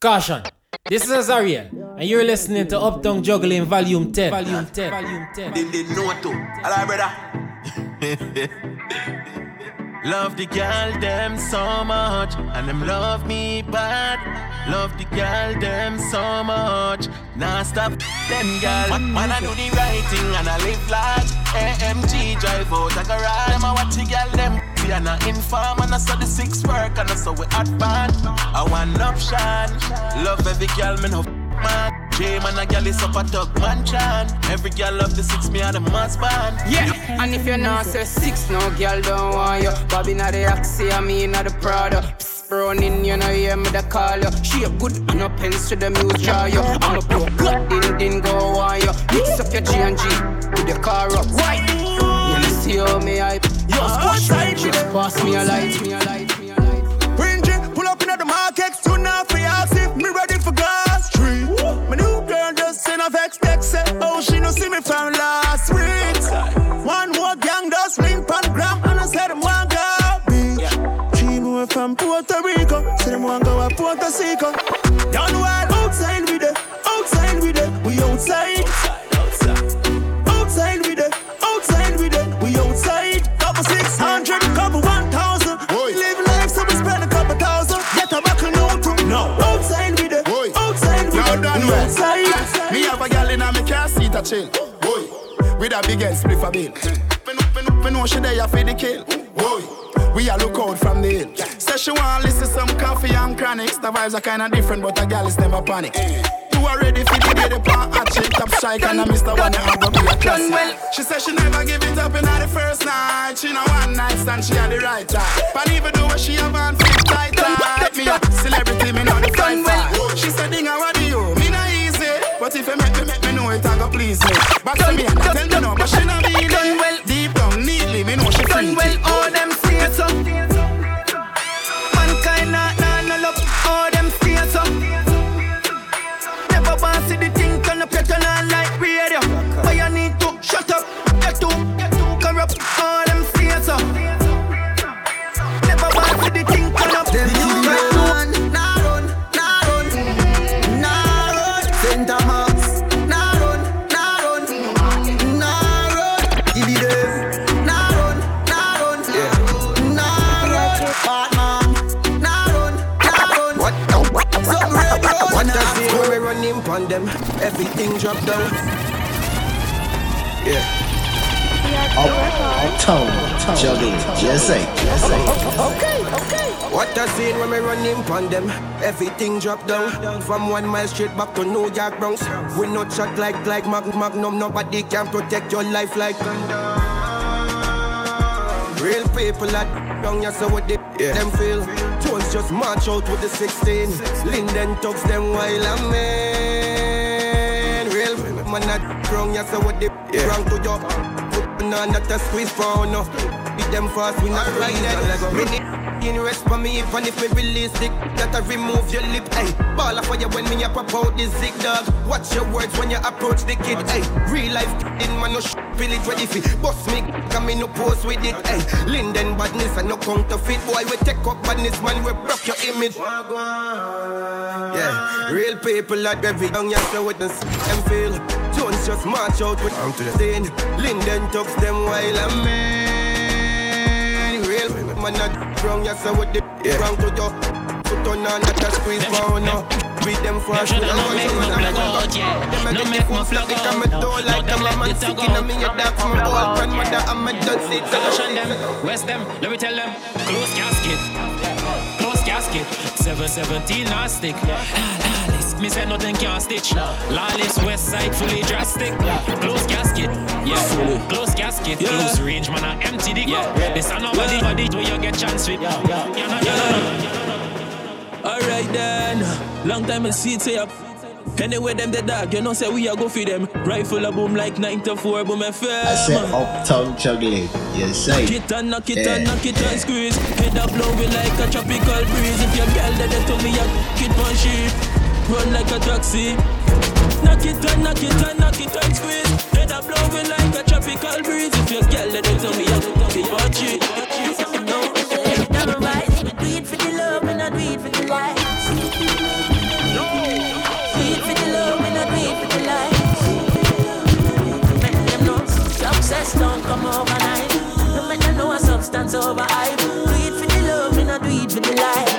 Caution. This is Azariel, and you're listening to Uptown Juggling Volume 10. Volume 10. Volume 10. They didn't know too. Hello, brother. love the girl them so much, and them love me bad. Love the girl them so much. Now stop them girl. Man, man, I do the right thing and I live large. AMG drive out a garage. Them I watch the girl them. We are not inform and I saw the six work and I saw we hot bad. I want option. Love shine. Love every girl, me no man. J man a girl is up a talk man chan. Every girl love the six, me and the mass band. Yeah, and if you're not say six, no girl don't want you. Bobby not the Axie, I mean not the Prada. Browning, you know hear me the call you. She a good and a pens to the music draw you. I'm a pro, gut din din go on you. Mix up your G and G with the car up. Right, see how oh, me hype. Yo, squash right, just pass me a light, me a light, me a light. Bring it, pull up in the market, soon after ask if me ready for gas street. My new girl just send a vex text, oh, she no see me from last a chill. Boy, with a big ass spliff a bill. Me know, she there for the kill. Boy, we a look out from the hill. Say she want listen some coffee and chronics. The vibes are kinda different, but a gal is never panic. You are ready for the day the hot chick top strike and I Mr. One you have to be a classic. She said she never give it up in the first night. She know one night stand she had the right time. But even though she have on fit tight tight, me a celebrity me know the fight fight. She said, "Dinga, what do you?" Me not easy, but if you make me make me know it, I go please me. Back to me, tell me no, but she not mean Done well. Deep down, neatly, me know she free. Done well, all them states up. Everything drop down. Yeah. Uptown, juggling, yes, sir, yes, sir. What I seen when we running pon them? Everything drop down. From one mile straight back to New York Bronx. We not shot like like Mag Magnum. Nobody can protect your life like Real people are down here, so what they yeah. them feel. Jones just march out with the 16. Linden tucks them while I'm in. Man not wrong, yeah, so what they wrong to your foot, no, not a squeeze for no. Beat them fast, we not it. Minute in rest for me, even if me release it, that I remove your lip, ay. Ball for you when me a pop out the zig dog. Watch your words when you approach the kid, ay. Real life in man no sh- village ready fi bust me, come me no pose with it, ay. Linden badness and no counterfeit, boy we take up badness, man we broke your image. Yeah, real people are every young young so with them feel. Jones just march out with arm to the stain. Linden talks them while I'm in. Real man not wrong, yes, so with the wrong to your foot on and not a squeeze pound. No. Beat them with shoulda a no one make to no one and plug a out, yeah. Them a No get make the no plug they come and door like them a man let the sick tug in a out. me a dog from old grandmother and my dad sit Caution them, west them, let me tell them. Close casket, close casket. 717 not stick. Lawless, me say nothing can stitch. Lawless west side fully drastic. Close casket, yeah. Close casket, close range man I empty the yeah. This a nobody body where you get chance with. Yeah, yeah, yeah, yeah. Alright then, long time I see it say up. Anyway, them the dog, you know, say we a go for them. Rifle a boom like 9 to 4 boom FM. I said Uptown juggling, yes, sir. Knock it and knock it Yeah. and knock it and squeeze. Head up blow me like a tropical breeze. If your girl dead, then tell me a kid on sheep. Run like a taxi. Knock it down, knock it down, knock it down, squeeze. Head up blowing like a tropical breeze. If your girl let it me, I to be Do it for the love and I do it for the life. Do it for the love do it for the them know success don't come overnight. Know a substance over hype. Do it for the love we not do it for the life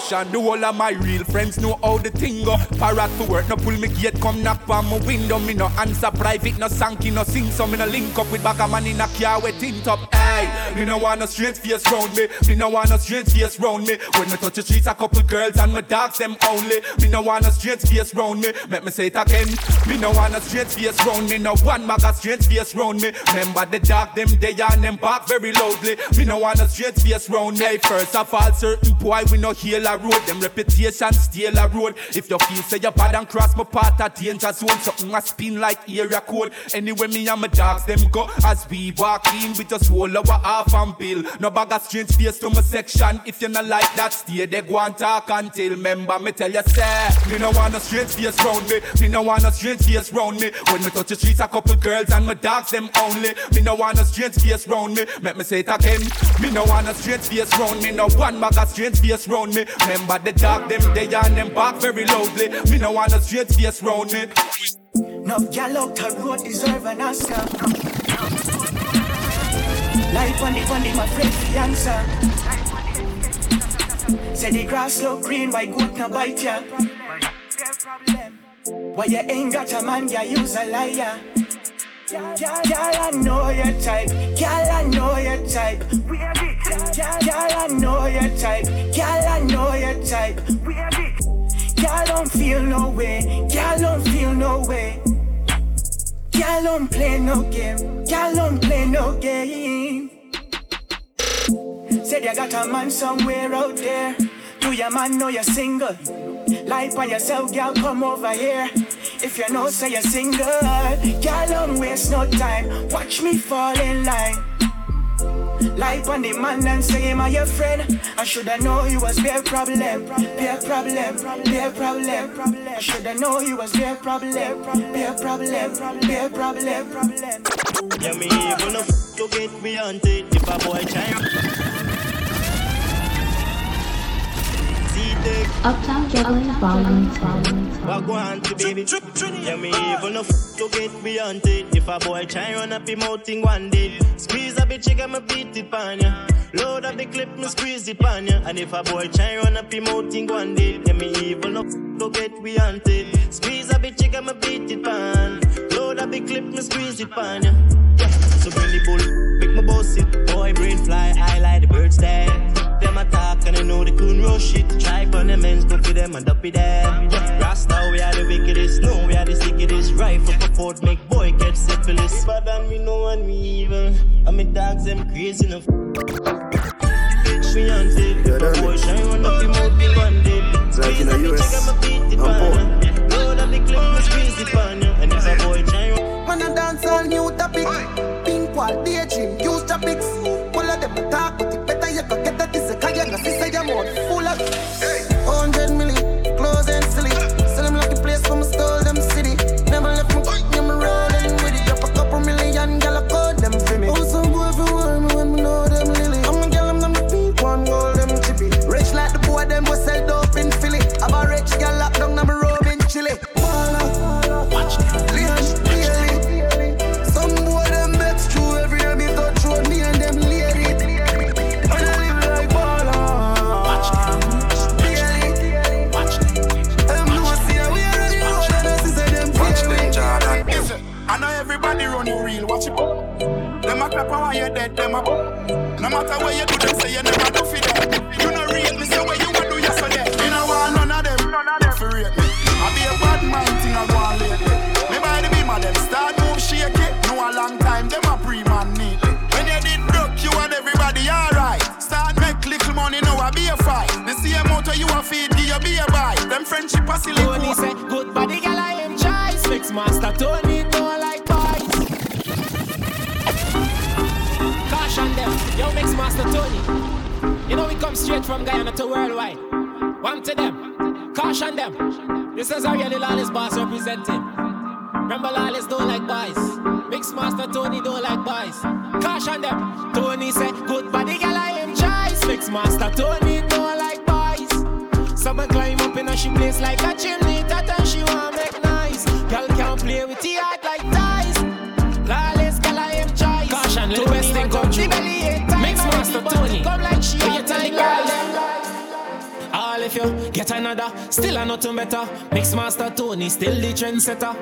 whole of my real friends know how the thing go. Parrot to work, no pull me gate, come knock on my window. Me no answer private, no sanky, no sing, so me no link up with back a man in a car with tint up. Hey, me no want no strange face round me. Me no want no strange face round me. When me touch the streets, a couple girls and my dogs them only. Me no want no strange face round me. Make me say it again. Me no want no strange face round me. No one mag a strange face round me. Remember the dog them they and them back very loudly. Me no want no strange face round me. First of all, certain boy we no heal a road. Them reputation steal a road. If you feel say you bad and cross my path a danger zone, something a spin like area code. Anyway, me and my dogs them go as we walk in. We just roll our half and bill. No bag of strange face to my section. If you not like that, stay there go and talk until. Remember me tell you say, me no want no strange face round me. Me no want no strange face round me. When me touch the streets, a couple girls and my dogs them only. Me no want no strange face round me. Make me say it again. Me no want no strange face round me. No one bag of strange face round me. Remember the dog them they and them back very loudly. Me no want no strange face round me. No gal out the road deserve an answer. Life on the funny, my friend, the answer. Say the grass look green, why good no bite ya? Why you ain't got a man, you use a liar. Girl, I know your type. Girl, I know your type. We are it. Girl, I know your type. Girl, I know your type. Girl, don't feel no way. Girl, don't feel no way. Girl, don't play no game. Girl, don't play no game. Said you got a man somewhere out there. Do your man know you're single? Lie by yourself, girl, come over here. If you know, say you're single. Girl, don't waste no time. Watch me fall in line. Lie on the man and say him are your friend. I shoulda know you was bare problem, bare problem, bare problem. I shoulda know you was bare problem, bare problem, bare problem. Yeah, me even if to get me on a boy. Uptown Juggling Volume 10. What go to baby? Yeah, me even if to get me on it. If a boy try run up him out in one day, squeeze a bitch, I'ma beat it pan ya. Load up the clip, me squeeze it pan ya. And if a boy try run up him out in one day, yeah, me even if to get me on it. Squeeze a bitch, I'ma beat it pan. Load up the clip, me squeeze it pan ya. Yeah, so bring the bull, make my boss it. Boy brain fly, I like the birds there. Them attack and they know they couldn't rush it. Try on them ends, go for them and up with them. Rasta, we are the wickedest. No, we are the sickest. Rifle for the fort, make boy get syphilis. But than me, no one me evil. And me dogs, them crazy enough. Bitch, me on hunted. Boy, shine on up the mouth, be bandit. Like in the US, I'm poor. Load up the clip, me squeeze it on you. And if a boy shine Man, I dance all new topic. Pink wall, daydream, use I trendsetter.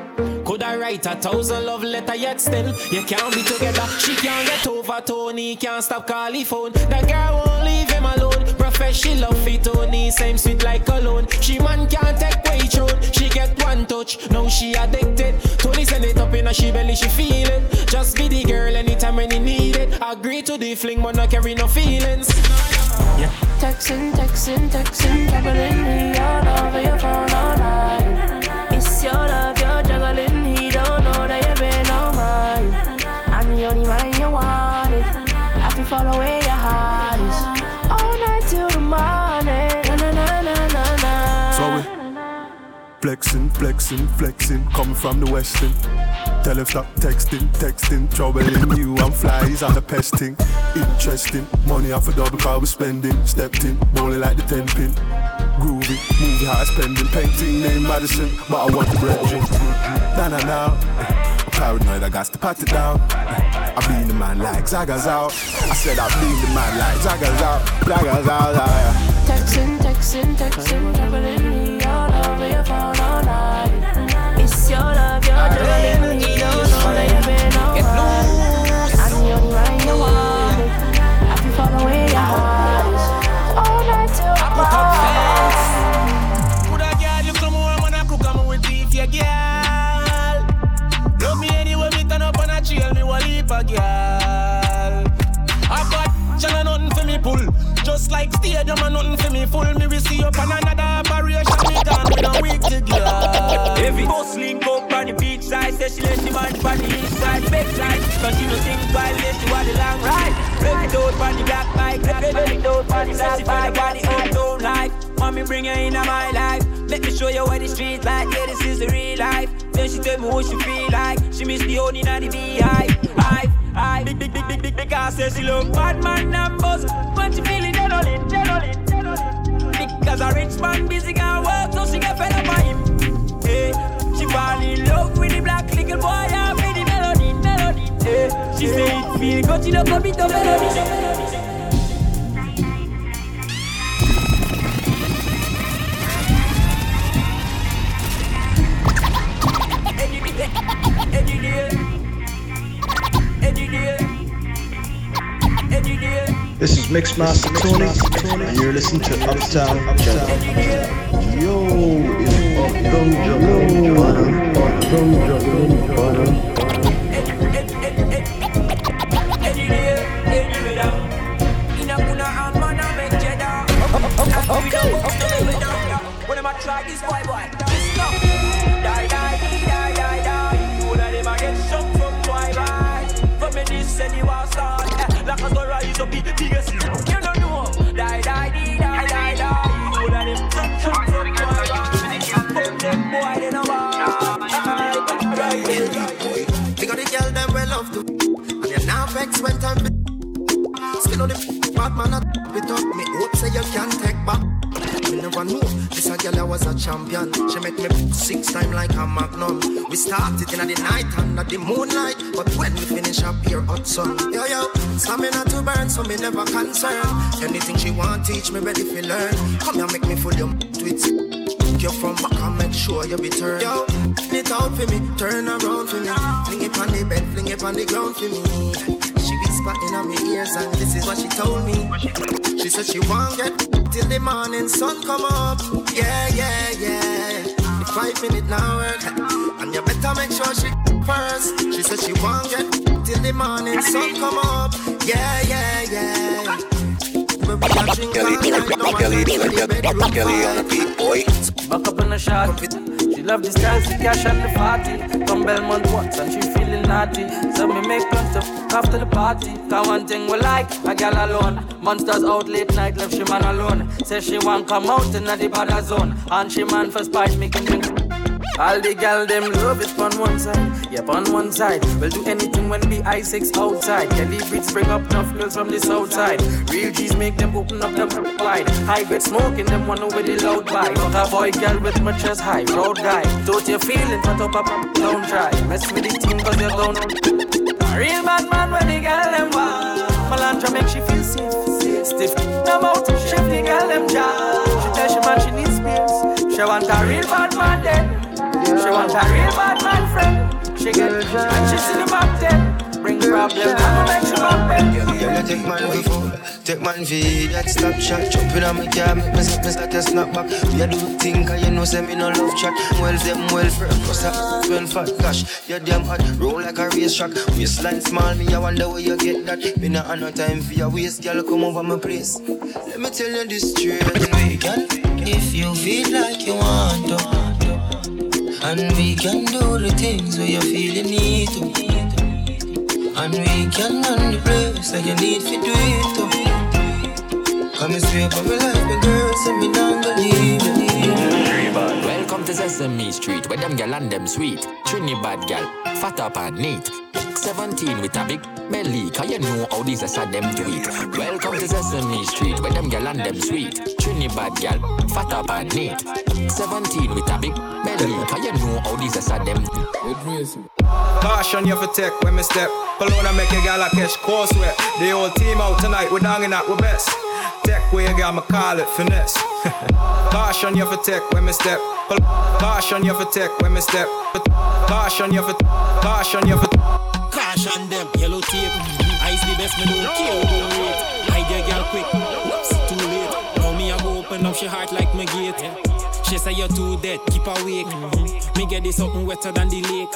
Could I write a thousand love letter yet still you can't be together. She can't get over Tony, can't stop calling phone. That girl won't leave him alone. Profess she love fit Tony, same sweet like cologne. She man can't take way throne. She get one touch, now she addicted. Tony send it up in her she belly, she feel it. Just be the girl anytime when he need it. Agree to the fling, but not carry no feelings. Yeah. Texting, texting, texting, juggling me all over your phone flexing, flexing, flexing, coming from the western. Tell him stop texting, texting, troubling you. I'm flies on the pesting. Interesting, money off a double car we spending. Stepped in, bowling like the ten pin. Groovy, movie high spending. Painting name Madison, but I want the bread drink. Nah nah nah. Paranoid, I got to pat it down. I been the man like Zaga's out. I said I been the man like Zaga's out. Zaga's out, yeah. Texting, texting, texting, juggling me all over your phone all night. It's your love, you're juggling me. Don't know that you've been on. I'm the only one you wanted. I can follow your heart. All night till the morning. Could a girl you come home and I cook am with yeah, girl. Love me anyway, me turn up on a trail, me will leave a girl. I got channel nothing for me pull. Just like stadium and nothing for me full. Me will see up on another me gone with a week to girl. Every boss link up on the beach side, say she let she man on the east side, big side. Cause she no think while let she want the long ride. Rev it out on the black bike, rev it out on the black bike, on the uptown life. Mommy bring her in my life. Let me show you what the street like. Yeah, this is the real life. Then she tell me what she feel like. She miss the honey and the beehive. Hive, hive. Big, big, big, big, big, big. I say she look bad man numbers. When she feeling adrenaline, adrenaline, adrenaline. Because a rich man busy can feel melody. This is Mixmaster Tony, and you're listening to Uptown Jump. Yo, it's Uptown Jump. Uptown Jump. Up, the biggest. You don't know. Die, die, die, die, die, die. All of them from boy. From them boy, they know We got the girl them well love to And you're now vex when time Still on the bad man a it up Me hope say you can take back Me never know This a girl I was a champion She make me six time like a magnum We started in the night under the moonlight But when we finish up here hot sun Yo yo Stamina to burn so me never concern Anything she want teach me ready for learn Come here make me full your tweets you from back and make sure you be turned. Yo, fling it out for me, turn around for me. Fling it on the bed, fling it on the ground for me. She whisper in on my ears and this is what she told me. She said she won't get till the morning sun come up. Yeah, yeah, yeah. The five minute now work, and you better make sure she first. She said she won't get till the morning sun come up. Yeah, yeah, yeah. But we a drink all night, no one can get the bedroom vibe. Back up in the shot. She love the style, she cash at the party. From Belmont once and she feeling naughty. So me make plans to f- after the party. Cause one thing we like, a gal alone. Monsters out late night, left she man alone. Say she want come out in the bad zone. And she man for spice, make him drink. All the gal them love it on one side, yep on one side. We'll do anything when we I6 outside. Kelly beats bring up enough girls from the south side. Real G's make them open up them wide. High grade smoking them one over the loud vibe. Not a boy girl with my chest high, road guy. Don't you feel feeling cut up up, don't try. Mess with the team cause you're. A real bad man when the girl them wild. Melantra make she feel safe, stiff. No mouth, shift the girl them jaw. She tell she man she needs space. She want a real bad man then. She want a real bad man friend. She get and she see the back then bring problem. I'ma make you happy. Yeah, take man for food, take man for that Snapchat. Jumping on my car, make me snap, me start a snap back. You do think, cause you know, say me no love chat. Well, them well friend, plus I spend fat cash. You damn hot, roll like a race track. Waistline small, me I wonder where you get that. Me not have no time for your waist, girl, come over my place. Let me tell you this straight, we can. If you feel like you want to, and we can do the things where you feel you need to. And we can run the place like you need to do it too. Come and sweep up my life, my girl, so me not believe it. Welcome to Sesame Street, where them gal and them sweet. Trinidad gal, fat up and neat. 17 with a big belly, cause you know how these are them do it. Welcome to Sesame Street, where them gal and them sweet. Trinidad gal, fat up and neat. 17 with a big belly, cause you know how these are them do Caution you for take when me step. Pull on and make a gal a catch course sweat. The whole team out tonight, we're hanging out with best. Tech where you got me call it finesse. Caution you for take when me step. Pull caution you for take when me step. Caution you for caution you for caution them. Yellow tape. Ice the best, me don't care who don't wait. Hide your girl quick. Whoops, open up she heart like my gate. She say you're too dead, keep awake. Mm-hmm. Me get this something wetter than the lake.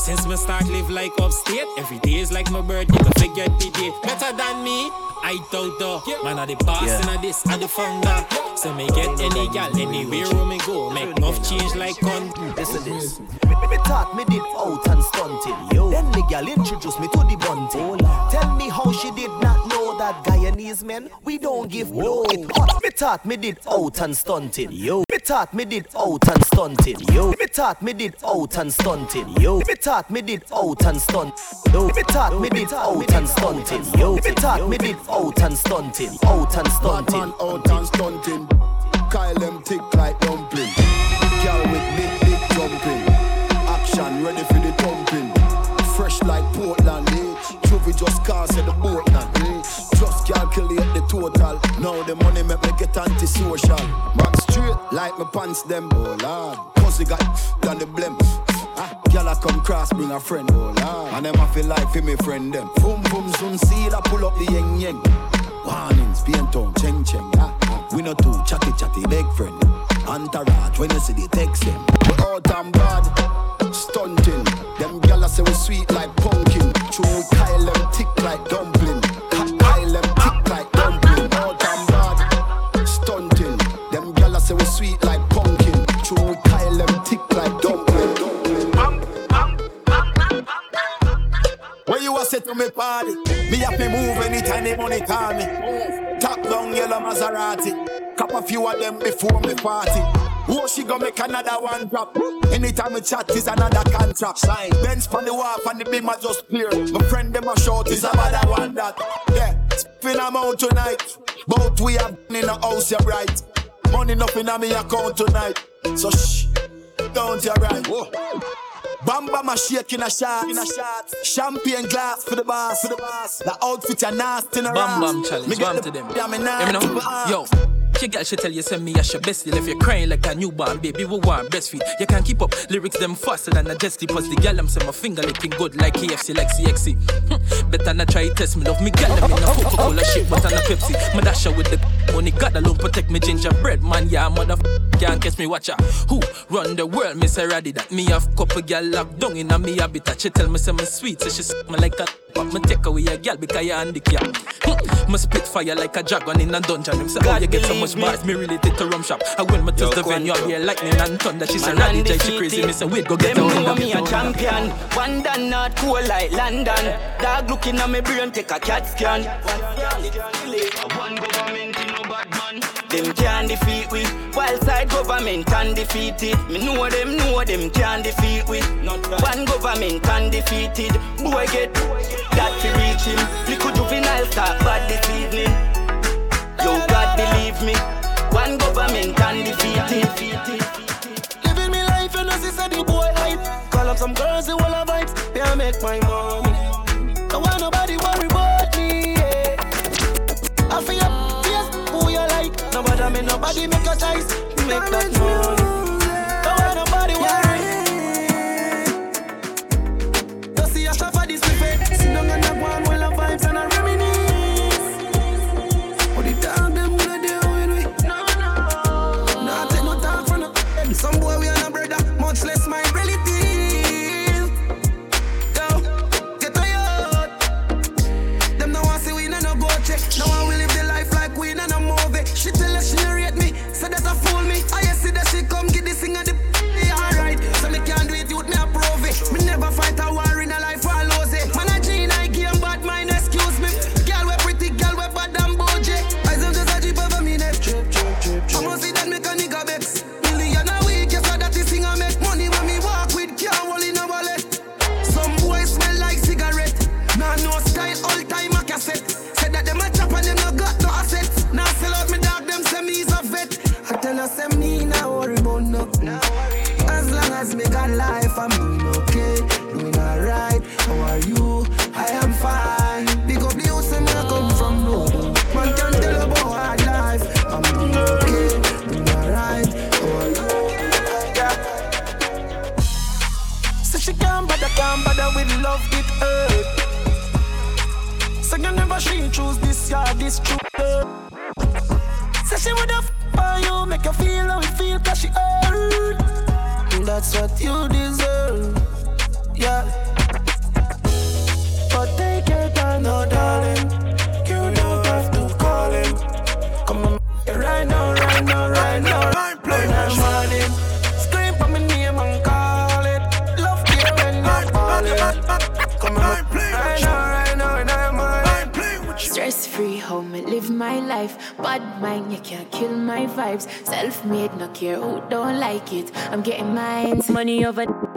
Since me start live like upstate, every day is like my birthday. To figure the day. Better than me, I doubt though. Man, I the boss yeah. and this and the founder. So me get any gal anywhere where me go. Make enough change like con. Listen this. Me, me thought me did out and stunting. Yo. Then the gal introduced me to the bunting. Tell me how she did not know that Guyanese men we don't give blow. It hot. Me thought me did out and stunting. Yo. Me thought me did out and stunting. Yo. Me thought me did out and stunting. Yo. Me thought me did out and stunt. Yo, me thought me did out and stunting. Yo, me thought me did out and stunting. Out and stunting. Out and stunting. Kyle them tick like dumpling. Girl with big big jumping. Action ready for the thumping. Fresh like Portland. eh? Juvie just cast at the boat now. Total. Now the money make me get antisocial. Man straight like my pants them. Oh lord. Pussy got done the blem. Girl, I come cross, bring a friend. Oh, Lord. And them I feel like for me friend them. Boom, boom, soon see I pull up the yeng yeng. Warnings, paint on, cheng cheng. Ah, ah. We no two chatty chatty big friend. Entourage, when you see the text them. We out and bad, stunting. Them gyal say we sweet like pumpkin. True, we Kyle Maserati. Cup a few of them before me party. Oh, she gonna make another one drop. Anytime we chat is another contract. Sign. Benz from the wharf and the beam are just clear. My friend them a short is another one that. Yeah, spin them out tonight. Both we have in the house, you bright. Money nothing on me account tonight. So shh, don't you right. Whoa. Bamba my shake in a shot. In a shot. Champagne glass for the boss. For the boss. The outfit are nasty in a Bam bam challenge. Bam to them. Yeah, me know. Yo. Your girl should tell you send me as your bestie. If you're crying like a newborn baby, we want breastfeed. You can't keep up lyrics them faster than a jesty. Plus the girl I'm say my finger licking good like KFC, like CXC. Better not try test me. Love me girl, I'm in a Coca-Cola shit, but I'm a Pepsi. My dasher with the money, God alone protect me gingerbread man. Yeah, mother can't catch me watcher. Who run the world, Miss Raddy? That me have couple girl locked down in a me habitat. She tell me say me sweet, so she suck me like a. But me take away a girl because you handicap. Hm, me spit fire like a dragon in a dungeon. Him say, oh, you get so much bars, me related to rum shop. I when me touch the venue, I hear lightning and thunder. She say, Raddy, she crazy. Me say, wait, go get her in the me a champion. One done not cool like London. Dog looking at me brain, take a cat scan. One government, no bad man. Them can't defeat we. While side government can defeat it. Me know them, know them can't defeat we. Not One government can defeat it. Boy get that to reach him. Little juvenile start bad this evening. Yo, God believe me. One government can defeat it. Living me life and as I the boy hype. Call up some girls who will have vibes. Yeah, make my money. Don't want nobody worry Nobody make a choice. Make that money.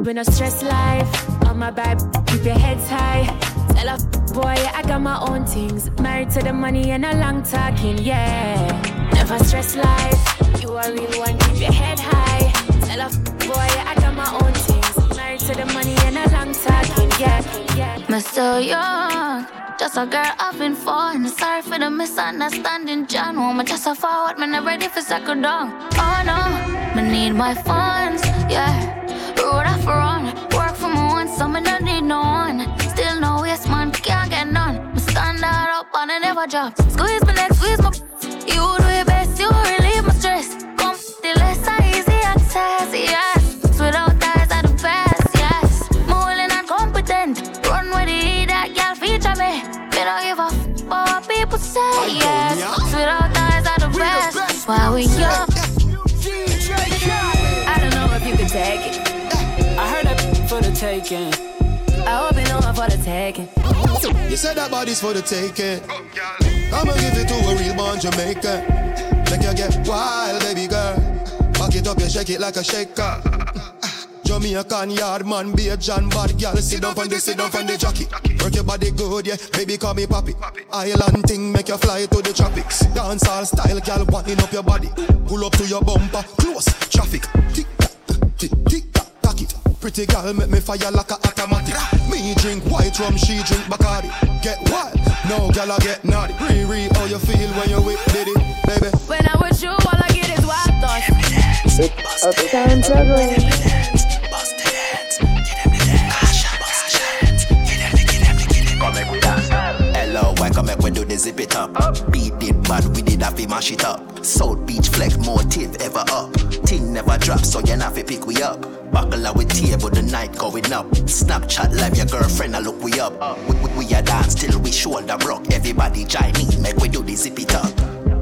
When I stress life. On my vibe, keep your heads high. Tell a boy, I got my own things. Married to the money and a long talking, yeah. Never stress life. You are real one, keep your head high. Tell a boy, I got my own things. Married to the money and a long talking, yeah. yeah. Me still young, just a girl up having fun. Sorry for the misunderstanding, John. Woman, just a forward, man, I'm ready for second down. Oh no, me need my funds, yeah. So me don't need no one. Still no waste, man, can't get none. Me stand up and I never drop. Squeeze my neck, squeeze my. You do your best, you relieve my stress. Come, the less I easy access, yes. Without ties, are the best, yes. Moving and competent, run with it, that girl feature me. Me don't give a f about what people say, yes. Without ties, are the best. While we young. I don't know if you can take it. I heard that for the taking. I hope you know I'm for the taking. You said that body's for the taking. Oh, I'ma give it to a real born Jamaican. Make you get wild, baby girl. Back it up, you shake it like a shaker. Jamaican yard man, be a John bad girl. Sit down on the, sit down on the jockey. Work your body good, yeah. Baby, call me papi. Island thing, make you fly to the tropics. Dance all style, girl, winding up your body. Pull up to your bumper, close traffic. Tick tick tick tock, tock it. Pretty girl, make me fire like a automatic. Me drink white rum, she drink Bacardi. Get wild, no girl, I get naughty. Re how you feel when you with Diddy, baby. When I'm with you, all I get is wild thoughts. Uptown juggling. Come make we do the zip it up? Beat it bad, we did have to mash it up. South Beach flex motive ever up. Ting never drop, so you have to pick we up. Buckle up with table, the night going up. Snapchat live, your girlfriend, I look we up. We, we, we a dance till we shoulder rock. Everybody in, make we do the zip it up.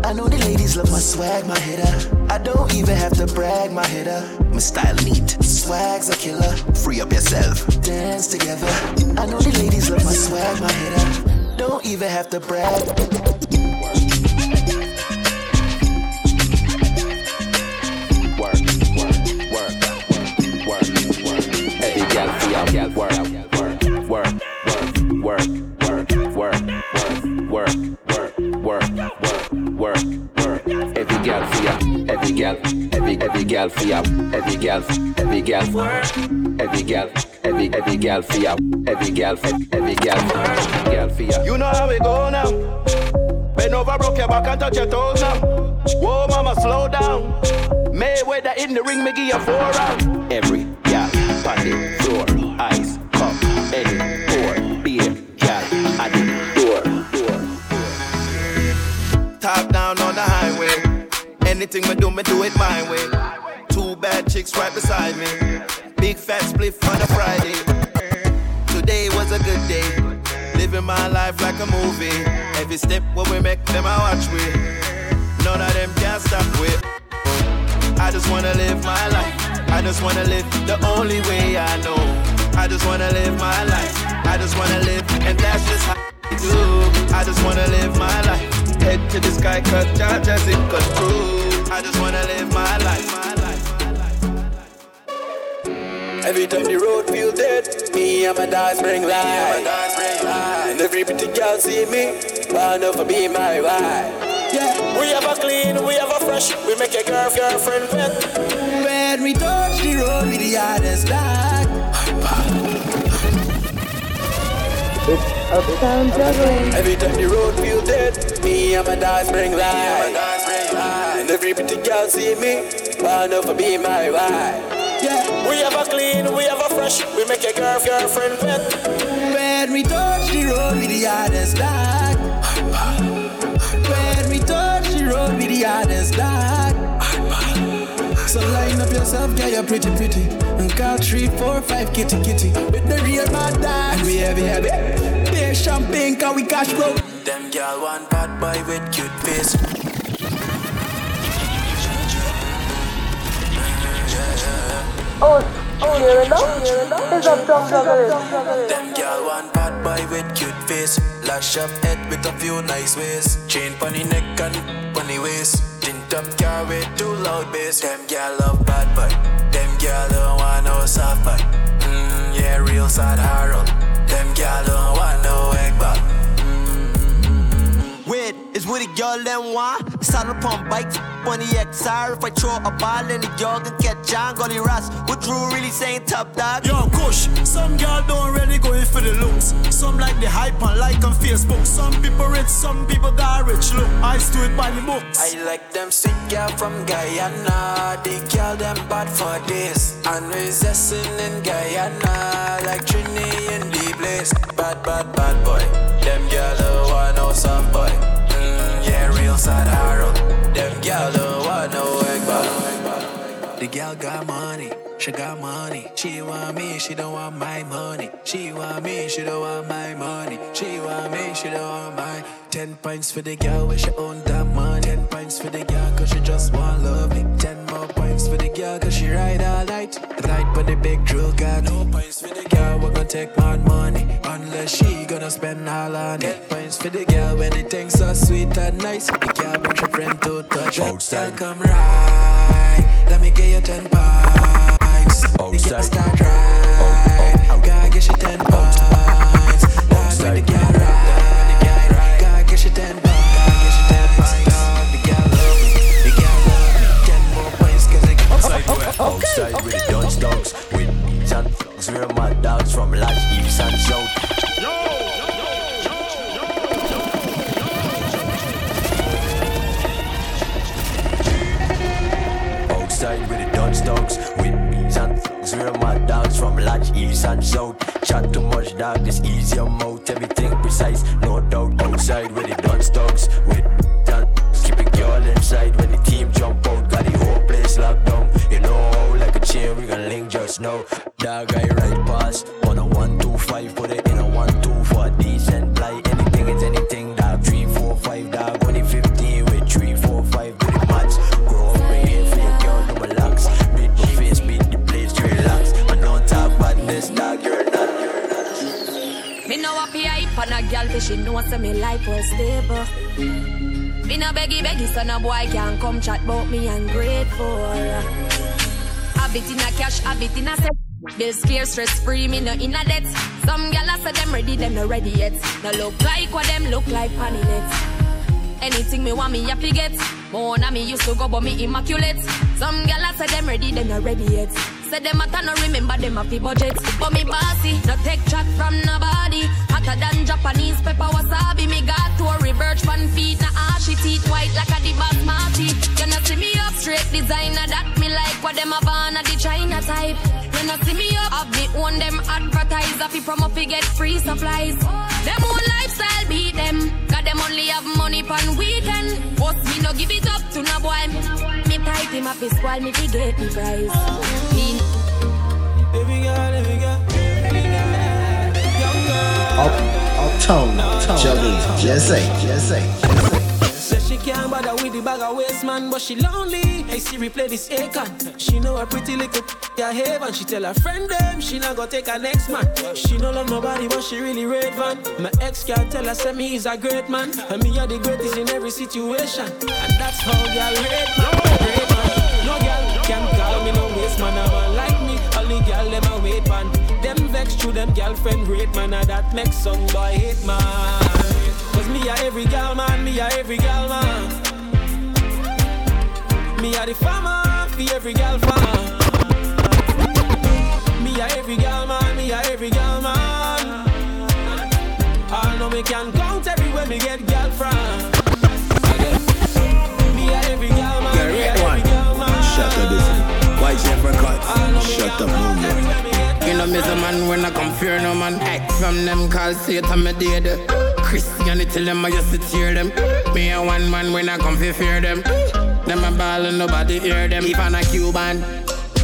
I know the ladies love my swag, my hitter. I don't even have to brag, my hitter. My style neat, Swag's a killer. free up yourself. Dance together. I know the ladies love my swag, my hitter. Don't even have to brag. Work, work, work, work, work. Work, work, work, work, work, work, work, work, work, work, work, work. Every girl feel, every girl, every every girl feel, every girl, every girl, every girl, every every girl feel, every girl, every girl, girl feel. You know how we go now. Bend over, broke your back and touch your toes now. Whoa, mama, slow down. Mayweather in the ring, me give you four round. Every on the floor, Anything me do, me do it my way. Two bad chicks right beside me. Big fat spliff on a Friday. Today was a good day. Living my life like a movie. Every step when we make them, I watch we. None of them can stop with. I just wanna live my life. I just wanna live the only way I know. I just wanna live my life. I just wanna live, and that's just how I do. I just wanna live my life. Head to the sky, cause Jah Jah's in control. I just wanna live my life. Every time the road feel dead, me and my dance bring life. And every pretty girl see me, wanna for be my wife. Yeah, we have a clean, we have a fresh, we make a girl girlfriend wet. When we touch the road with the hardest dog. It's uptown juggling. Every time the road feel dead, me and my dance bring light. Every pretty girl see me, wanna for be my wife. Yeah, we have a clean, we have a fresh, we make your girl girlfriend wet. When we touch the road with the hardest dog. When we touch the road with the hardest dog. So line up yourself, girl, you're pretty pretty. And call three, four, five, kitty kitty. With the real mad dog. And we heavy heavy. Beer champagne, cause we cash flow. Them girl want bad boy with cute face. Oh, oh, yeah, no, you know? It's uptown juggling. Them girl want bad boy with cute face. Lash up head with a few nice ways. Chain pon the neck and pon the waist. Tint up car with too loud bass. Them girl love bad boy. Them girl don't want no soft boy. Mm, yeah, real sad Harold. Them girl don't want no egg ball. Is what the girl them want? Saddle pump bikes the XR. If I throw a ball in the girl can catch on. Gully Ross, what Drew really saying top dog? Yo, Kush, some girl don't really go in for the looks. Some like the hype and like on Facebook. Some people rich, some people got rich. Look, I do it by the books. I like them sick girl from Guyana. The girl them bad for this. And resisting in Guyana. Like Trini in the place. Bad, bad, bad boy. Them girl want no soft boy. Yeah, real sad Harold. Them girl don't want no egg. The gal got money, she got money. She want me, she don't want my money. She want me, she don't want my money. She want me, she don't want my. Ten points for the girl where she own that money. Ten points for the girl cause she just want love me. Ten more points for the girl cause she ride all night. Ride for the big drill got no points for the girl we gon' take my money. Unless she gonna spend all on it. Points for the girl when the things so sweet and nice. The girl want your friend to touch. Outside. Girl come right. Let me get you ten points. The girl start right. Anything me want me happy get. More na me used to go, but me immaculate. Some gyal a say them ready, them no ready yet. Say them a no remember them a fi budget. But me bossy, no take chat from nobody. Hotter than Japanese pepper wasabi. Me got to a reverse fan feet, na ashy teeth white like a the basmati. You know see me up straight designer that me like what them a born a the China type. You know see me up, have me own them advertiser fi promo fi get free supplies. Them own lifestyle beat them, cause them only have money pan weekend. But me no give it up to no boy. Me type him up his squall, me fi get the prize. Me Baby girl, baby girl, baby girl, young girl. Up, uptown, juggling, Jesse, Jesse. Says she can't bother with the bag of waste man, but she lonely. Hey Siri, play this Akon. She know a pretty little yeah haven. She tell her friend them she not gonna take her next man. She no love nobody, but she really rate van. My ex can't tell her say me is a great man, and me are the greatest in every situation. And that's how girl rate man, man. No girl can call me no waste man, a man like me. Only girl them a wait man. Them vex through them girlfriend rate man, and that makes some boy hate man. Cause me a every girl man, me a every girl man. Me a the farmer for every girl farmer. Me a every girl man, me a every girl man. I know me can count everywhere me get girl from. Me a every girl man, me a every girl man. Shut up, listen. Why Jeff Records? Shut up, movement. You know me a man when I come fear no man. Act from them call Satan me dead. Christianity tell them I used to tear them. Me a one man when I come to fear them. Them a ball and nobody hear them. If I'm a Cuban,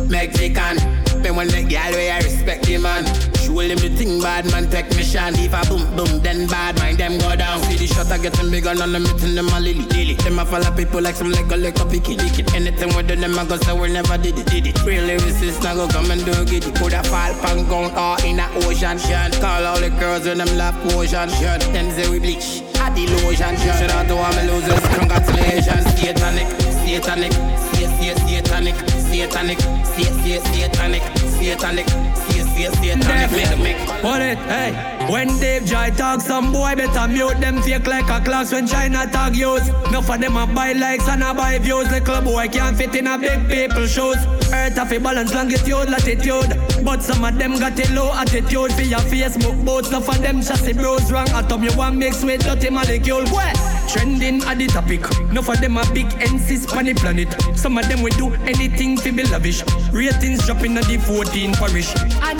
Mexican. Me when the girl way I respect the man. Well, him the thing bad man take technician. If I boom boom, then bad mind them go down. See the shot I get them bigger, none of me to them a lily lily. Them a follow people like some like Lego Lego picky dicky. Anything with them I go say we never did it did it. really resist now go come and do it. Put a fall pan gone all ah, in a ocean. Shant call all the girls when them laugh potion. Shant them say we bleach. Ah, I delusion. Shout out to all my losers. Congratulations. Satanic, satanic, satanic, satanic, satanic, satanic, satanic, satanic. Hold it, hey. When Dave Joy talk, some boy better mute them fake like a class when China tag use. Enough of them a buy likes and a buy views. Club boy can't fit in a big people shoes. Earth have a balance longitude, latitude. But some of them got a low attitude for your Facebook boats. Enough of them chassis bros wrong. Atom you want mix with dirty molecule. Where? Trending at the topic. Enough of them a big NCs on the planet. Some of them will do anything to be lavish. Ratings dropping at the 14 parish. And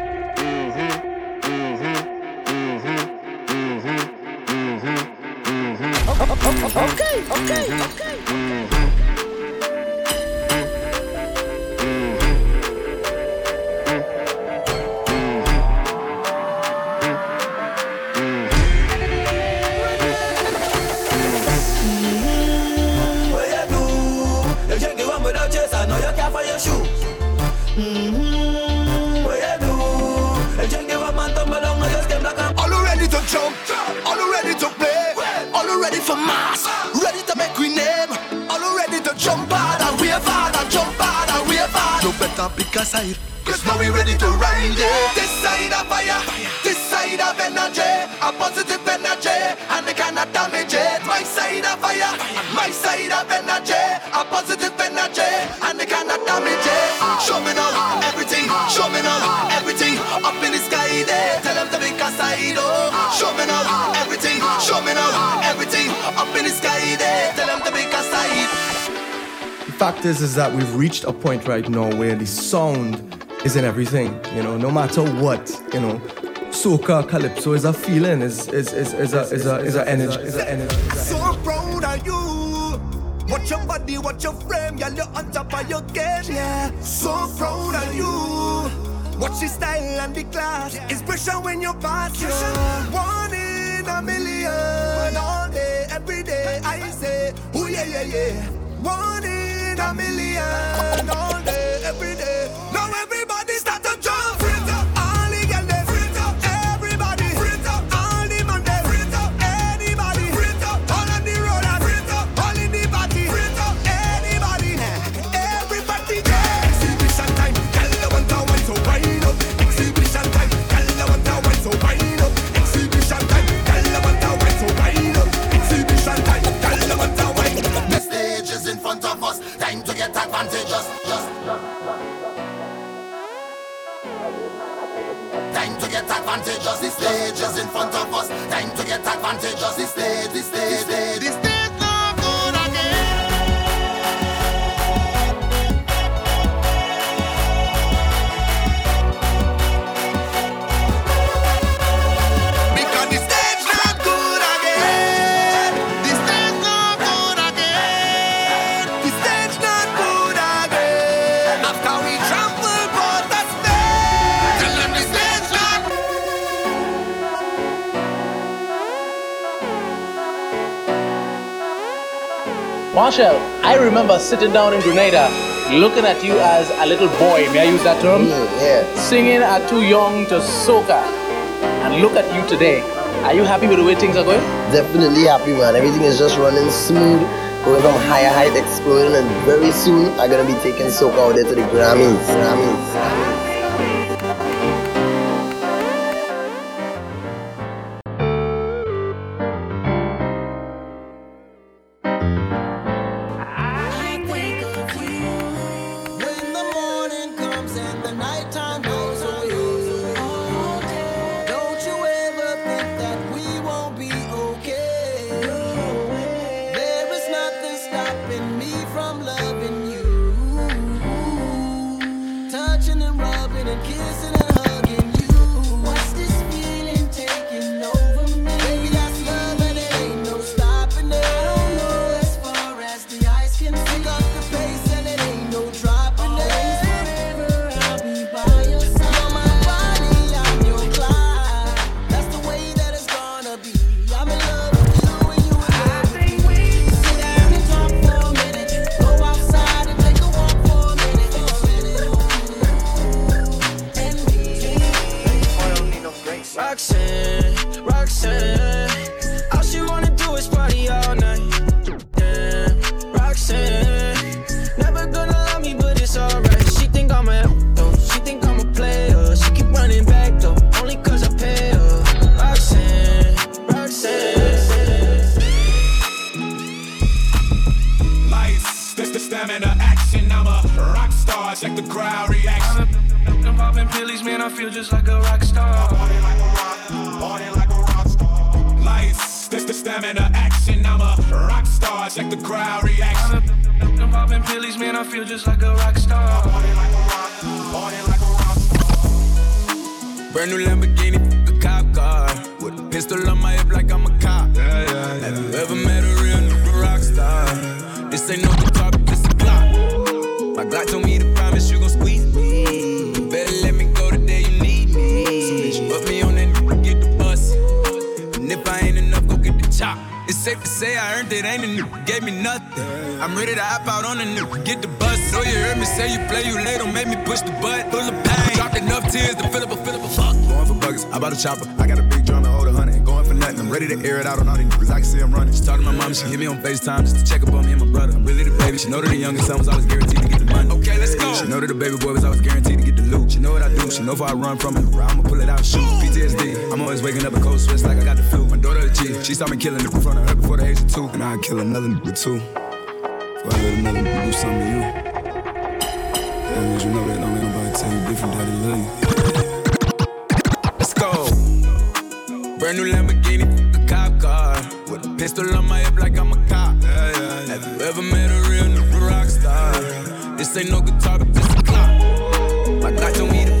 Okay, okay, okay. Ready for mass, ready to make we name, all ready to jump hard and wave hard and jump hard and wave hard. You better pick a side, cause now we ready to ride it. This side of fire, this side of energy, a positive energy, and they cannot damage it. My side of fire, my side of energy, a positive energy, and they cannot damage it. Show me now everything, show me now everything up in the sky there. Tell them to pick a side, oh. Show me now everything, show me now everything up in the sky there. Tell them to pick a side. The fact is, is that we've reached a point right now where the sound is in everything. You know, no matter what, you know, soca, calypso is a feeling, is is is is a is a is a energy, is a energy. So proud of you. Watch your body, watch your frame, yeah, you're on top of your game, yeah. So proud of you. Watch the style and the class. Inspiration when you pass, yeah. One in a million, all day, every day. I say, oh yeah, yeah, yeah. One in a million, all day, every day. Advantage. Just the stage is in front of us. Time to get advantage. Just the stage, the Marshall, I remember sitting down in Grenada looking at you as a little boy, may I use that term? yeah. Singing at too young to soca. And look at you today. Are you happy with the way things are going? Definitely happy, man. Everything is just running smooth, going from higher height, exploding, and very soon I'm gonna be taking soca out there to the Grammys. Grammys. Grammys. Roxanne, Roxanne, feel just like a rock star. Brand new Lamborghini, a cop car. With a pistol on my hip like I'm a cop. Yeah, yeah, yeah. Have you ever met a real nigga rock star? This ain't no say I earned it, ain't a nigga gave me nothing. I'm ready to hop out on a nigga, get the bus. Know you heard me say you play, you late, don't make me push the butt. Full of pain, dropped enough tears to fill up a fill up a fuck. Going for buggers, I bought a chopper. I got a big drum to hold a hundred. Going for nothing. I'm ready to air it out on all these niggas. I can see I'm running. She talked to my mom, she hit me on FaceTime just to check up on me and my brother. I'm really the baby. She know that the youngest son was always guaranteed to get the money. Okay, let's go. She know that the baby boy was always guaranteed to get loot. She know what I do. She know if I run from it, I'ma pull it out and shoot. PTSD. I'm always waking up in cold sweats like I got the flu. My daughter the chief. She saw me killing it in front of her before the age of two. And I'd kill another nigga too. Before I let another nigga do something to you. As as you know that, don't let nobody tell you different, daddy love you. Let's go. Brand new Lamborghini, a cop car. With a pistol on my hip like I'm a cop. Have you ever met a real nigga rock star? This ain't no guitar, but this a. My Glock told me to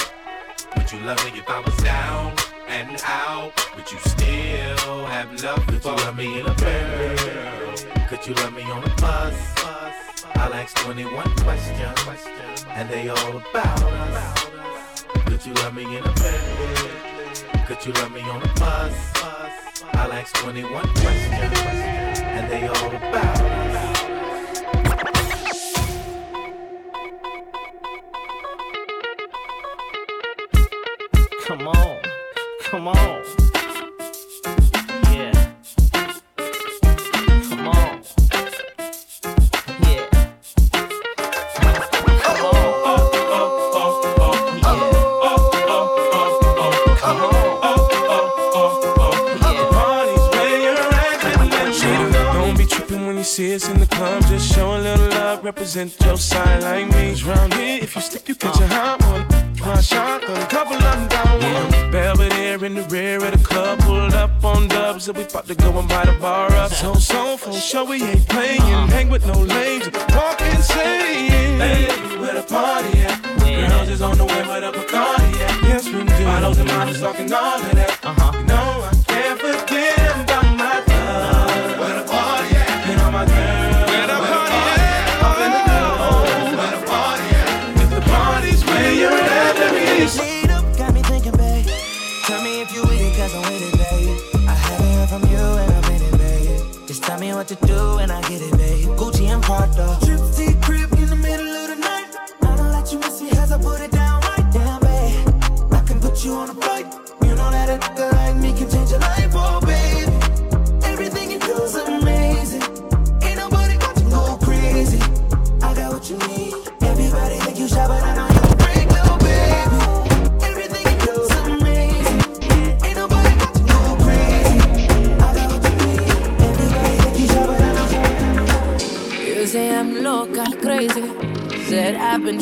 You love me if I was down and out? Would you still have love Could you love me in a girl? Could you love me on a bus? I'll ask 21 questions, and they all about us. Could you love me in a bed? Could you love me on a bus? I'll ask 21 questions, and they all about us. Come on. Yeah. Come on. Yeah. Come on. Yeah. Come on, yeah. Don't be tripping when you see us in the club. Just show a little love, represent your on dubs, and we about to go and buy the bar up. So, so, for sure, we ain't playing. Hang with no lames, walk insane. Baby, where the party at? Girls is on the way with a Bacardi at. Yes, we do. Bottles and models talking all of that. Uh-huh. You know, I can't forget about my love. Where the party at? And all my girls. Where the party at? Up in the nose. Where the party at? If the party's where you're at, let me Lead up, got me thinking, babe. Tell me if you with it, cause I'm with it, babe. From you and I'm in it, babe. Just tell me what to do and I get it, babe. Gucci and Prada. Gypsy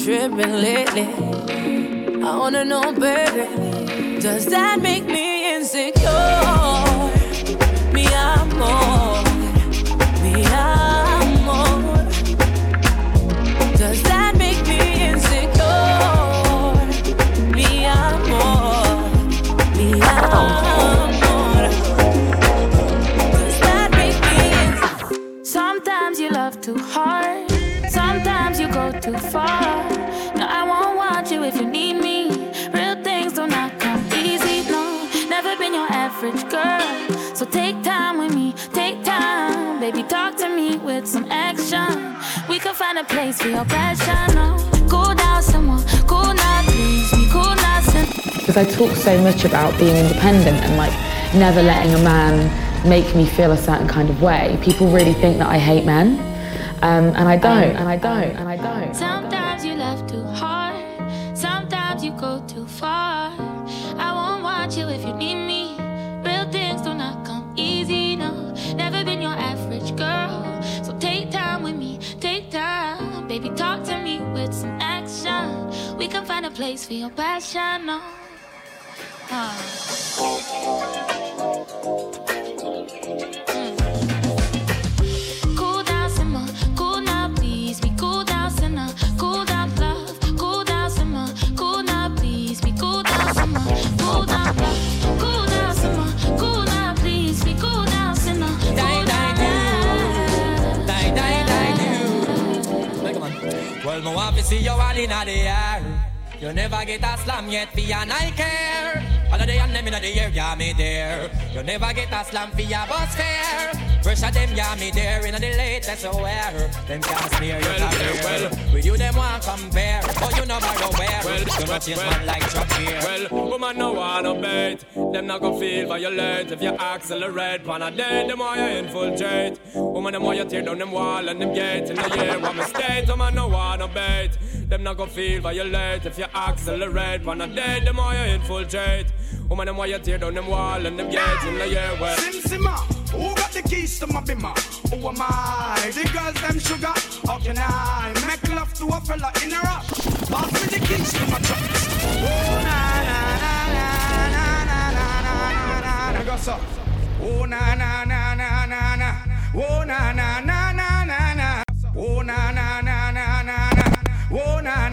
tripping lately. I wanna know, baby, does that make me a place for your passion, no. Cool down someone, cool now, please me, cool now, because I talk so much about being independent and like never letting a man make me feel a certain kind of way. People really think that I hate men, um, and I don't, and I don't, and I place for your passion, no. Hmm. Cool down, simmer. Cool now, please. Be cool down, sinner. Cool down, love. Cool down, simmer. Cool now, please. Be cool down, simmer. Cool down, love. Cool down, simmer. Cool now, please. Be cool down, sinner. Cool down, Die, die, die, do. Come on. Well, me want to see you all in the air. You never get a slam yet for your night care. All of the and them in the air, yeah, me there. You never get a slam for your bus fare. Fresh of them, yeah, me there. In the latest wear. Them can't smear your Well, career. well. With you, them want compare. Oh, you know borrow where. Well, you know change man like truck here. Well, woman no want no bait. Them not gonna feel violate if you accelerate. Pan a day, them why you infiltrate. Woman them why you tear down them wall and them gate in the year. What mistake? Woman no want no bait. Them not gonna feel violate if you accelerate. Pan a day, them why you infiltrate. Woman them why you tear down them wall and them gate in the year. Well, Sim Simma, who got the keys to my bimmer? Who am I? The girls them sugar. How can I make love to a fella in a rap? Pass me the keys to my truck. Oh na na na na na na na na na. Nigga up. Oh na na na na na na. Oh na na na na na na. Oh na na na na na na. Oh na.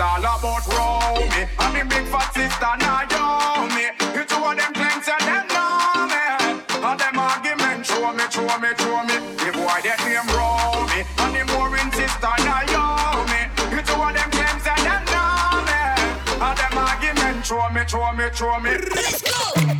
it's all about Romy. And the big fat sister Naomi. You two of them claims and them know me. And them arguments show me, show me, show me. The boy that name Romy. And the mooring sister Naomi. You two of them claims and them know me. And them arguments show me, show me, show me. Let's go!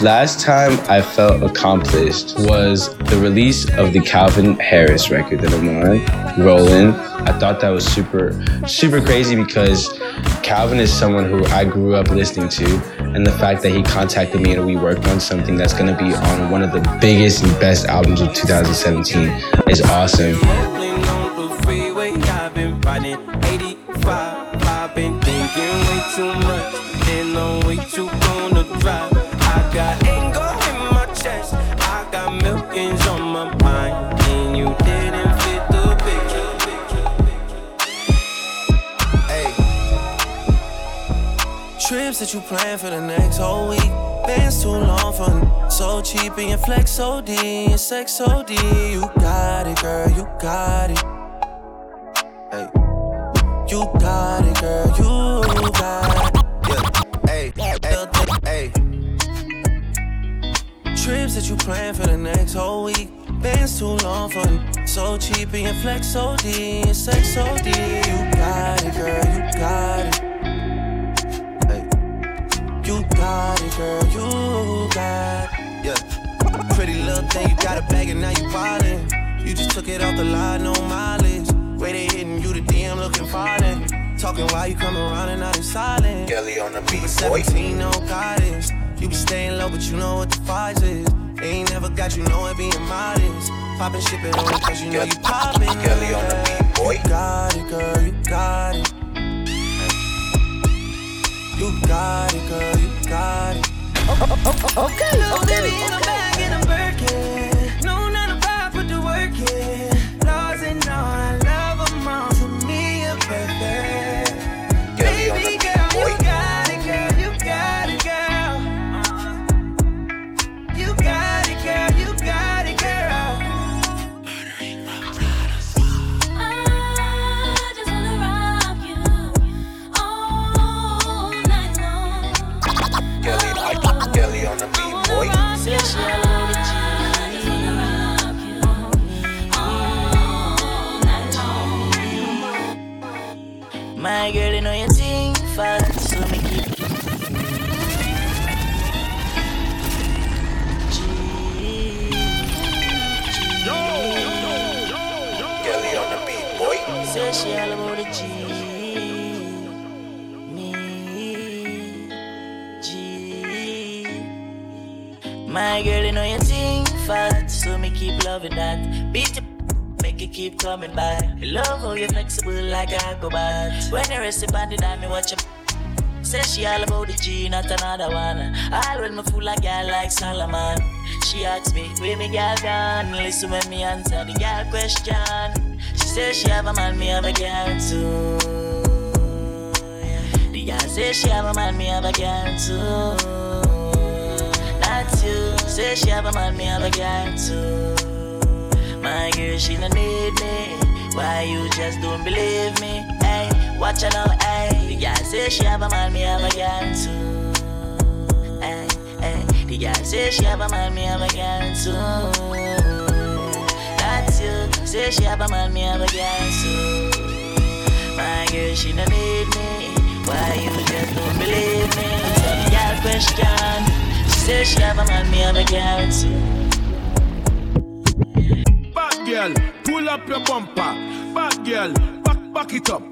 Last time I felt accomplished was the release of the Calvin Harris record that I'm on, Rolling. I thought that was super, super crazy because Calvin is someone who I grew up listening to, and the fact that he contacted me and we worked on something that's gonna be on one of the biggest and best albums of 2017 is awesome. Rolling on the freeway, I've been riding 85. I've been thinking way too much, then I'm way too that you plan for the next whole week. Bands too long for so cheap and your flex OD and sex OD. You got it, girl, you got it. Hey. You got it, girl, you got it. Yeah. Hey, hey, hey. Trips that you plan for the next whole week. Bands too long for so cheap and your flex OD and sex OD. Pretty little you got a bag and now you ballin'. You just took it off the line, no mileage. Rated hitting you the DM looking fine. Talking while you come around and now they silent. Kelly on the beat, 17, no guidance. You be staying low, but you know what the price is. They ain't never got you knowing being modest. Poppin' shipping only cause you know you poppin'. Kelly on the beat, boy. You got it, girl, you got it. You got it, girl, you got it. Okay, Little okay, baby bag a Birkin. My girl, you know you think fast, so me keep loving that. Beat your make it keep coming back. I love how you're flexible like a go back. When you rest the dime, me watch you. Say she all about the G, not another one. All when me fool like girl like Solomon. She asks me, where me girl gone? Listen when me answer the girl question. She says she have a man, me have a girl too. Yeah. The girl says she have a man, me have a girl too. Say she have a man, me have a girl too. My girl, she no need me. Why you just don't believe me? Hey, watch out now, hey. The girl say she have a man, me have a girl too. Hey, hey. The girl say she have a man, me have a girl too. That's you. Say she have a man, me have a girl too. My girl, she no need me. Why you just don't believe me? The girl question. Say she have a man, me have a too. Bad girl, pull up your bumper. Bad girl, back back it up.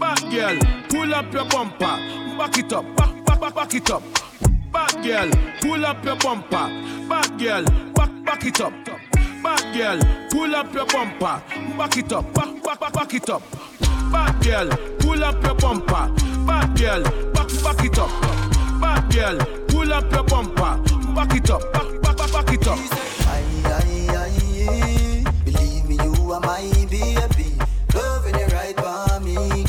Bad girl, pull up your bumper. Back it up, back back back back it up. Bad girl, pull up your bumper. Bad girl, back back it up. Bad girl, pull up your bumper. Back it up, back back back back it up. Bad girl, pull up your bumper. Bad girl, back back it up. Bad girl, pull up your bumper. Back it up, back back back back it up. Eh. Believe me, you are my baby. Loving it right by me,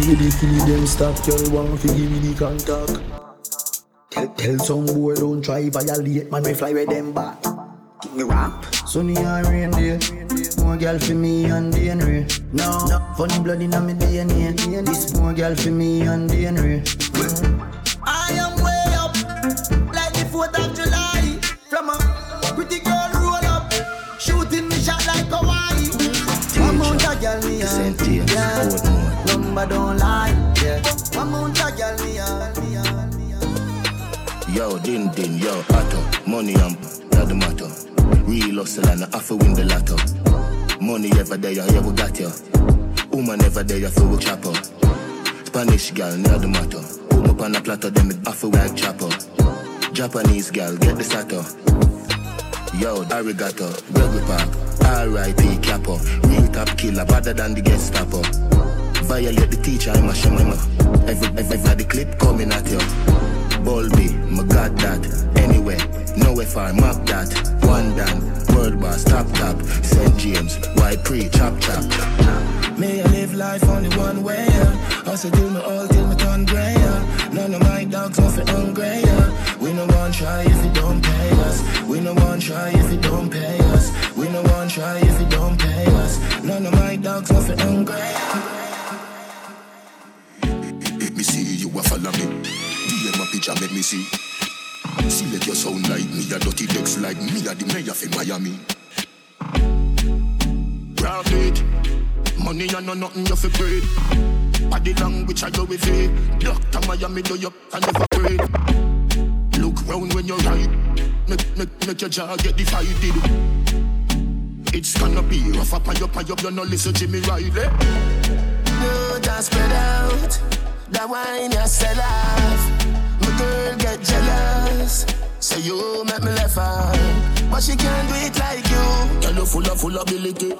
In with the feed them stop, girl want to give me the contact. Tell, tell some boy don't try violate, man we fly with them back. Give me rap. Sunny and rain day, more girl for me and DNA. No, funny blood in my DNA. This more girl for me and DNA. I am way up, like the 4th of July. From a pretty girl roll up, shooting me shot like Hawaii. Amount of girl me yeah. Number don't lie, yeah. Amount of girl me on. Yo, din din, yo, atto, money um, and yeah, the matter. Real hustle and I to win the lotto. Money ever there, yeah, we got you. Woman ever there, for we chopper. Spanish girl, near the matter. Boom up on a platter, them it off a wag chopper. Japanese girl, get the sato. Yo, arigato, Gregory Park, R.I.P. Capo. Real top killer, better than the Gestapo. Violate the teacher, I'm a shaman. Every, every, every clip coming at you. Bulby, my got that. Anyway, nowhere far, map that. One down, world boss, top top. St. James, white pre, chop chop. May I live life only one way, yeah. Also till me all till me turn grey, yeah. None of my dogs nothing hungry, yeah. We no one try if you don't pay us. We no one try if you don't pay us. We no one try if you don't pay us. None of my dogs nothing hungry. Let you a follow me. DM my picture, make me see. See Select your sound like me, a dirty decks like me, a the mayor for Miami. Profit, money and no nothing you for great. Body language I go with it. Doctor Miami do you I never break. Look round when you're right. Make, make, make your jaw get divided. It's gonna be rough up and up and up. You no listen Jimmy Riley. You just spread out. That wine you sell off. My girl get jealous. So you make me left out. But she can't do it like you. Girl, you full of full ability.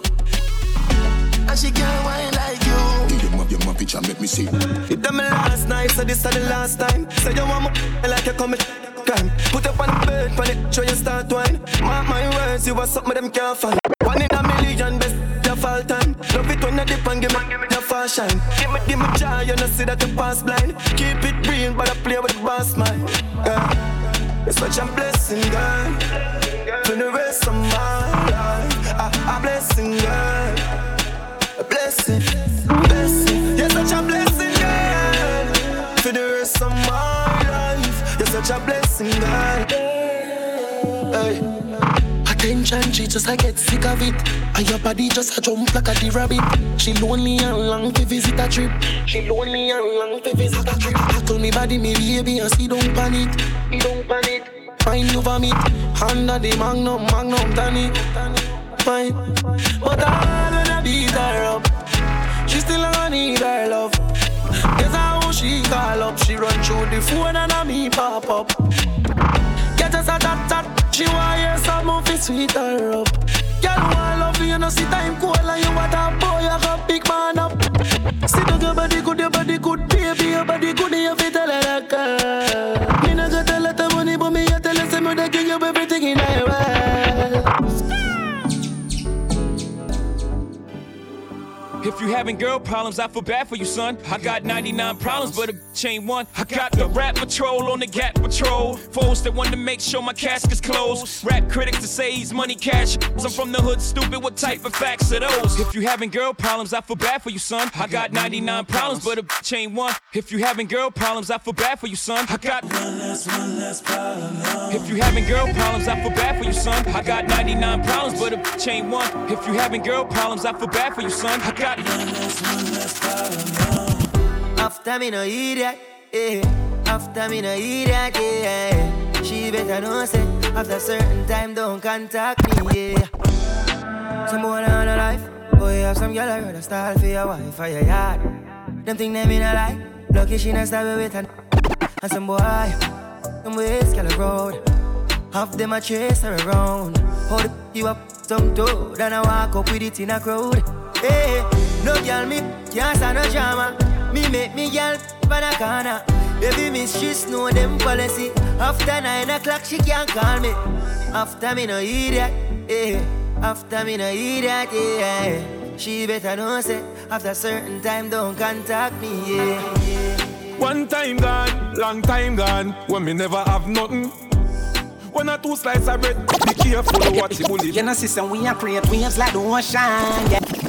And she can't wine like you. Give my, give my picture, make me see. It done me last night, so this is the last time. Say you want me like you commit crime. Put up on the bed, pan it, show you start wine. Mark my words, you are something them can't find. One in a million, best your fall time. Love it when you dip and give me fast shine. Give me, give me joy, you know see that you pass blind. Keep it real, but I play with the boss mind. Yeah. It's such a blessing, girl. For the rest of my life, a, a blessing, girl. A blessing, blessing. You're such a blessing, girl. For the rest of my life, you're such a blessing, girl. Hey. Attention, she just I get sick of it. And your body just a jump like a the rabbit. She lonely and long to visit a trip. She lonely and long to visit a trip. I told me body, me baby, and she don't panic. He don't panic. Fine, you vomit. Under the magnum, magnum, Danny. Fine. But I wanna beat her up. She still gonna need her love. Guess how she call up. She run through the phone and a me pop up. Get us a chat chat. She want hear some of it sweet her up. Girl want love you, no see time cold and you want a boy, you got big man up. See the your body good, your body good, baby, your body good, you fit tell her that girl. Me not gonna tell her the money, but me a tell her say me they give you everything in her world. If you having girl problems, I feel bad for you, son. I got 99 problems, but a chain one. I got the rap patrol on the Gat patrol. Foes that want to make sure my casket's closed. Rap critics to say he's money cash. I'm from the hood, stupid. What type of facts are those? If you having girl problems, I feel bad for you, son. I got 99 problems, but a chain one. If you having girl problems, I feel bad for you, son. I got one less, one less problem. If you having girl problems, I feel bad for you, son. I got 99 problems, but a chain one. If you having girl problems, I feel bad for you, son. I got one less, one less problem. After me no idiot, yeah. After me no idiot, yeah. She better know say after certain time don't contact me, yeah. Some boy on a life, boy oh, have some girl I rather style for your wife or your yard. Them think them in a lie, lucky she not stab with her. And some boy, them ways girl road. Half them a chase her around. Hold you up some toe, then I walk up with it in a crowd. Hey, no girl me can't stand no drama. Me make me girl pan a corner. Baby miss she know them policy. After nine o'clock she can't call me. After me no idiot, yeah. After me no idiot, yeah. She better know say after certain time don't contact me, yeah. yeah. One time gone, long time gone, when me never have nothing. One or two slices of bread, be careful what you bully. You know, sister, we are create waves like the ocean. Yeah.